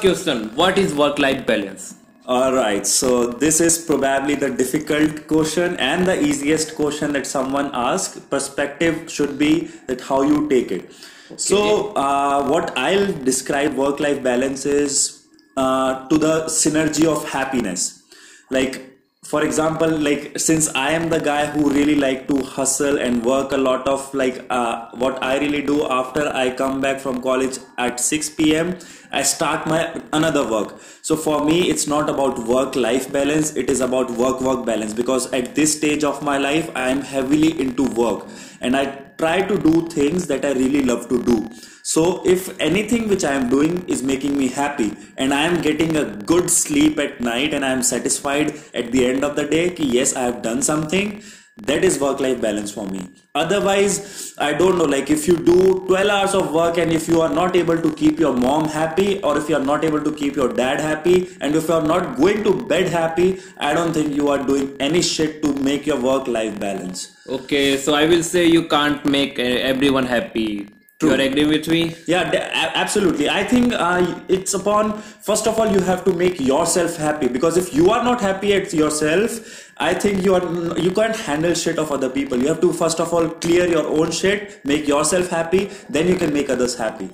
question What is work life balance? All right, so this is probably the difficult question and the easiest question that someone asks. Perspective should be that how you take it. Okay. So, uh, what I'll describe work life balance is uh, to the synergy of happiness. Like for example like since i am the guy who really like to hustle and work a lot of like uh, what i really do after i come back from college at 6 p.m i start my another work. So for me it's not about work life balance it is about work work balance because at this stage of my life i am heavily into work. And i try to do things that i really love to do. So if anything which i am doing is making me happy and i am getting a good sleep at night and i am satisfied at the end of the day ki yes i have done something that is work life balance for me otherwise i don't know like if you do 12 hours of work and if you are not able to keep your mom happy or if you are not able to keep your dad happy and if you are not going to bed happy i don't think you are doing any shit to make your work life balance okay so i will say you can't make uh, everyone happy True. You're agreeing with me? Yeah, absolutely. I think uh, it's upon, first of all, you have to make yourself happy because if you are not happy at yourself, I think you are you can't handle shit of other people. You have to first of all clear your own shit, make yourself happy, then you can make others happy.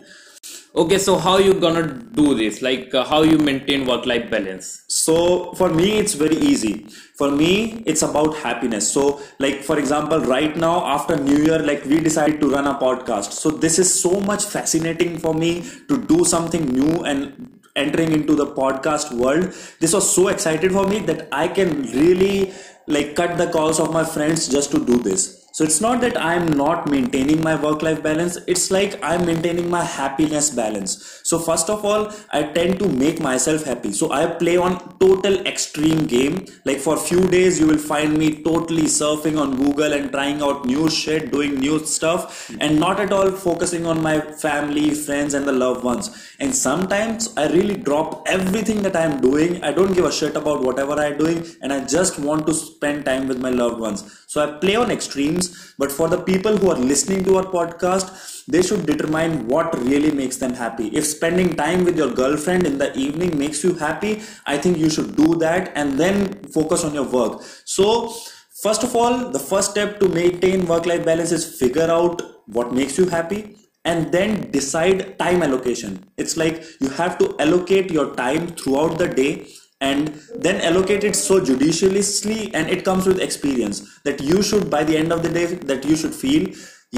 Okay so how you gonna do this? Like uh, how you maintain work life balance? So for me it's very easy. For me it's about happiness. So like for example right now after new year like we decided to run a podcast. So this is so much fascinating for me to do something new and entering into the podcast world. This was so excited for me that i can really like cut the calls of my friends just to do this so it's not that I'm not maintaining my work life balance, it's like I'm maintaining my happiness balance. So, first of all, I tend to make myself happy. So, I play on total extreme game. Like for few days, you will find me totally surfing on Google and trying out new shit, doing new stuff, and not at all focusing on my family, friends, and the loved ones. And sometimes I really drop everything that I'm doing. I don't give a shit about whatever I'm doing, and I just want to spend time with my loved ones. So, I play on extremes but for the people who are listening to our podcast they should determine what really makes them happy. If spending time with your girlfriend in the evening makes you happy i think you should do that and then focus on your work. So first of all the first step to maintain work life balance is figure out what makes you happy and then decide time allocation. It's like you have to allocate your time throughout the day and then allocate it so judiciously and it comes with experience that you should by the end of the day that you should feel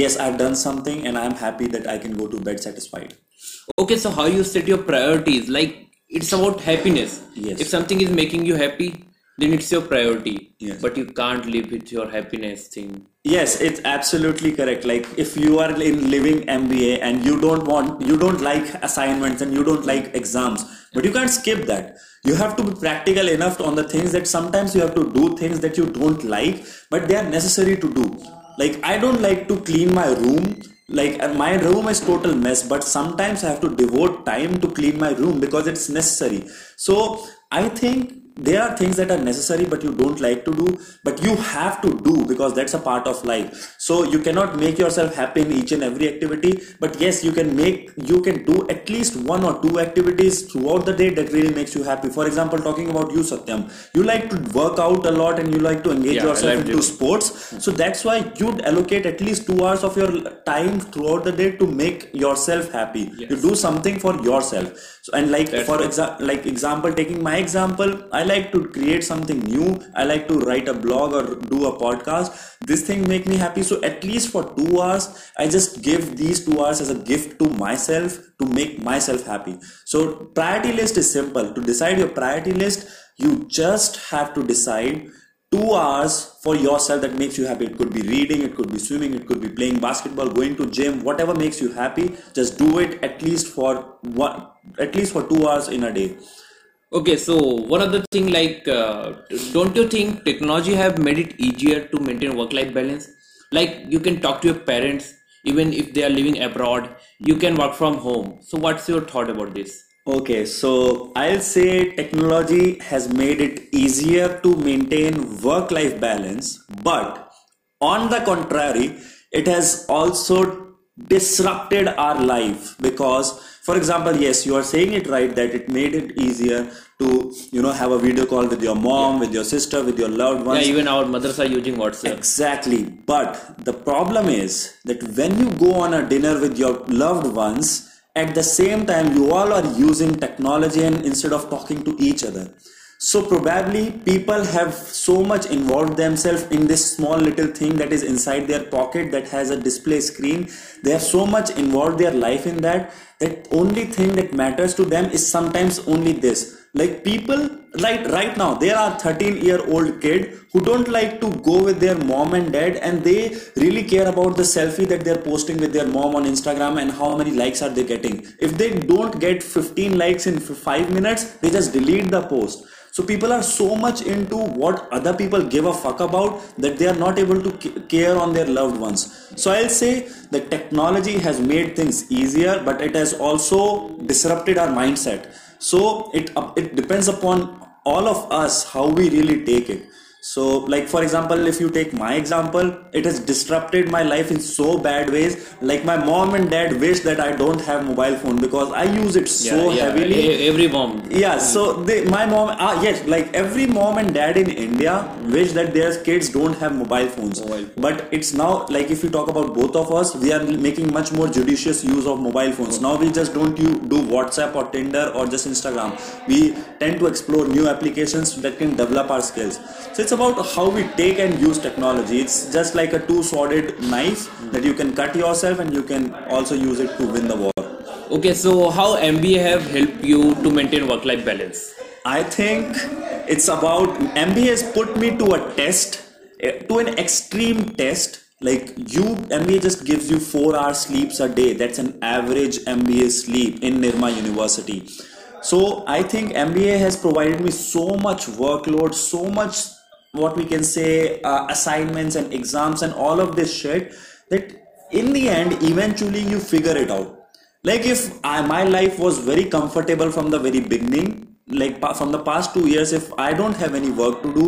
yes i've done something and i'm happy that i can go to bed satisfied. Okay so how you set your priorities? Like it's about happiness. Yes. If something is making you happy then it's your priority yes. but you can't live with your happiness thing. Yes it's absolutely correct. Like if you are in living mba and you don't want you don't like assignments and you don't like exams but you can't skip that. You have to be practical enough on the things that sometimes you have to do things that you don't like but they are necessary to do. Like i don't like to clean my room. Like my room is total mess but sometimes i have to devote time to clean my room because it's necessary. So i think there are things that are necessary but you don't like to do but you have to do because that's a part of life. So you cannot make yourself happy in each and every activity but yes you can make you can do at least one or two activities throughout the day that really makes you happy. For example talking about you satyam. You like to work out a lot and you like to engage yeah, yourself into sports. So that's why you'd allocate at least two hours of your time throughout the day to make yourself happy. Yes. you do something for yourself. So and like that's for example like example taking my example I like to create something new. I like to write a blog or do a podcast. This thing make me happy. So at least for two hours, I just give these two hours as a gift to myself to make myself happy. So priority list is simple. To decide your priority list, you just have to decide two hours for yourself that makes you happy it could be reading it could be swimming it could be playing basketball going to gym whatever makes you happy just do it at least for one at least for two hours in a day okay so one other thing like uh, don't you think technology have made it easier to maintain work life balance? Like you can talk to your parents even if they are living abroad you can work from home. So what's your thought about this? Okay so i'll say technology has made it easier to maintain work life balance but on the contrary it has also disrupted our life because for example yes you are saying it right that it made it easier to you know have a video call with your mom with your sister with your loved ones. yeah even our mothers are using whatsapp. Exactly. But the problem is that when you go on a dinner with your loved ones at the same time you all are using technology and instead of talking to each other. So probably people have so much involved themselves in this small little thing that is inside their pocket that has a display screen. They have so much involved their life in that that only thing that matters to them is sometimes only this. Like people like right now there are 13 year old kid who don't like to go with their mom and dad and they really care about the selfie that they're posting with their mom on Instagram and how many likes are they getting. If they don't get 15 likes in 5 minutes they just delete the post so people are so much into what other people give a fuck about that they are not able to care on their loved ones. So I'll say the technology has made things easier, but it has also disrupted our mindset. So it it depends upon all of us how we really take it so like for example if you take my example it has disrupted my life in so bad ways. Like my mom and dad wish that i don't have mobile phone because i use it so yeah, yeah. heavily. every mom. Yeah so they, my mom ah, yes like every mom and dad in india wish that their kids don't have mobile phones. Mobile phone. but it's now like if you talk about both of us we are making much more judicious use of mobile phones. Now we just don't you do whatsapp or tinder or just instagram. We tend to explore new applications that can develop our skills. So it's about how we take and use technology. It's just like a two-sworded knife that you can cut yourself and you can also use it to win the war. Okay, so how MBA have helped you to maintain work-life balance? I think it's about MBA has put me to a test, eh, to an extreme test. Like you, MBA just gives you four hours sleeps a day. That's an average MBA sleep in Nirma University. So I think MBA has provided me so much workload, so much what we can say uh, assignments and exams and all of this shit that in the end eventually you figure it out. Like if I, my life was very comfortable from the very beginning like from the past two years if i don't have any work to do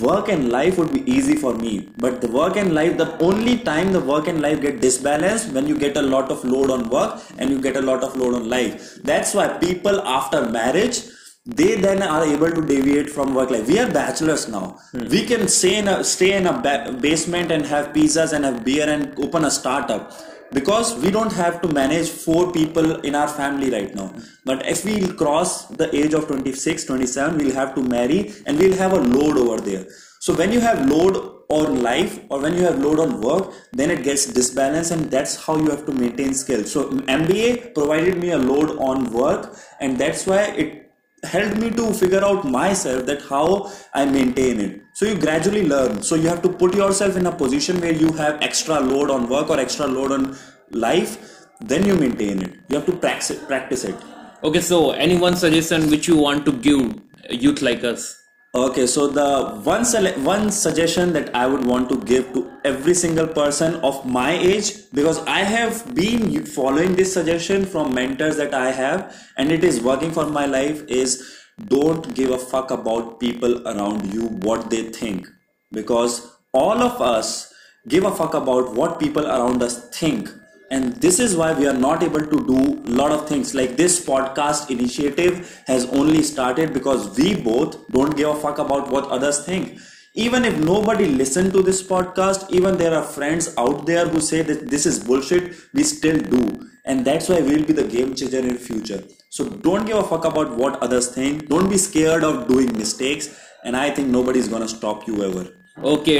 work and life would be easy for me. But the work and life the only time the work and life get disbalanced when you get a lot of load on work and you get a lot of load on life. That's why people after marriage they then are able to deviate from work life. We are bachelors now. Hmm. we can stay in a stay in a ba- basement and have pizzas and have beer and open a startup. Because we don't have to manage four people in our family right now. But if we cross the age of 26 27 we'll have to marry and we'll have a load over there. So when you have load on life or when you have load on work then it gets disbalanced and that's how you have to maintain skills. So mba provided me a load on work and that's why it helped me to figure out myself that how I maintain it. So you gradually learn. So you have to put yourself in a position where you have extra load on work or extra load on life, then you maintain it. You have to practice it. Practice it. Okay, so any one suggestion which you want to give youth like us? Okay, so the one one suggestion that I would want to give to every single person of my age because I have been following this suggestion from mentors that I have and it is working for my life is don't give a fuck about people around you what they think. Because all of us give a fuck about what people around us think and this is why we are not able to do a lot of things. Like this podcast initiative has only started because we both don't give a fuck about what others think. Even if nobody listened to this podcast even there are friends out there who say that this is bullshit we still do. And that's why we'll be the game changer in future. So don't give a fuck about what others think. Don't be scared of doing mistakes. And i think nobody's gonna stop you ever. Okay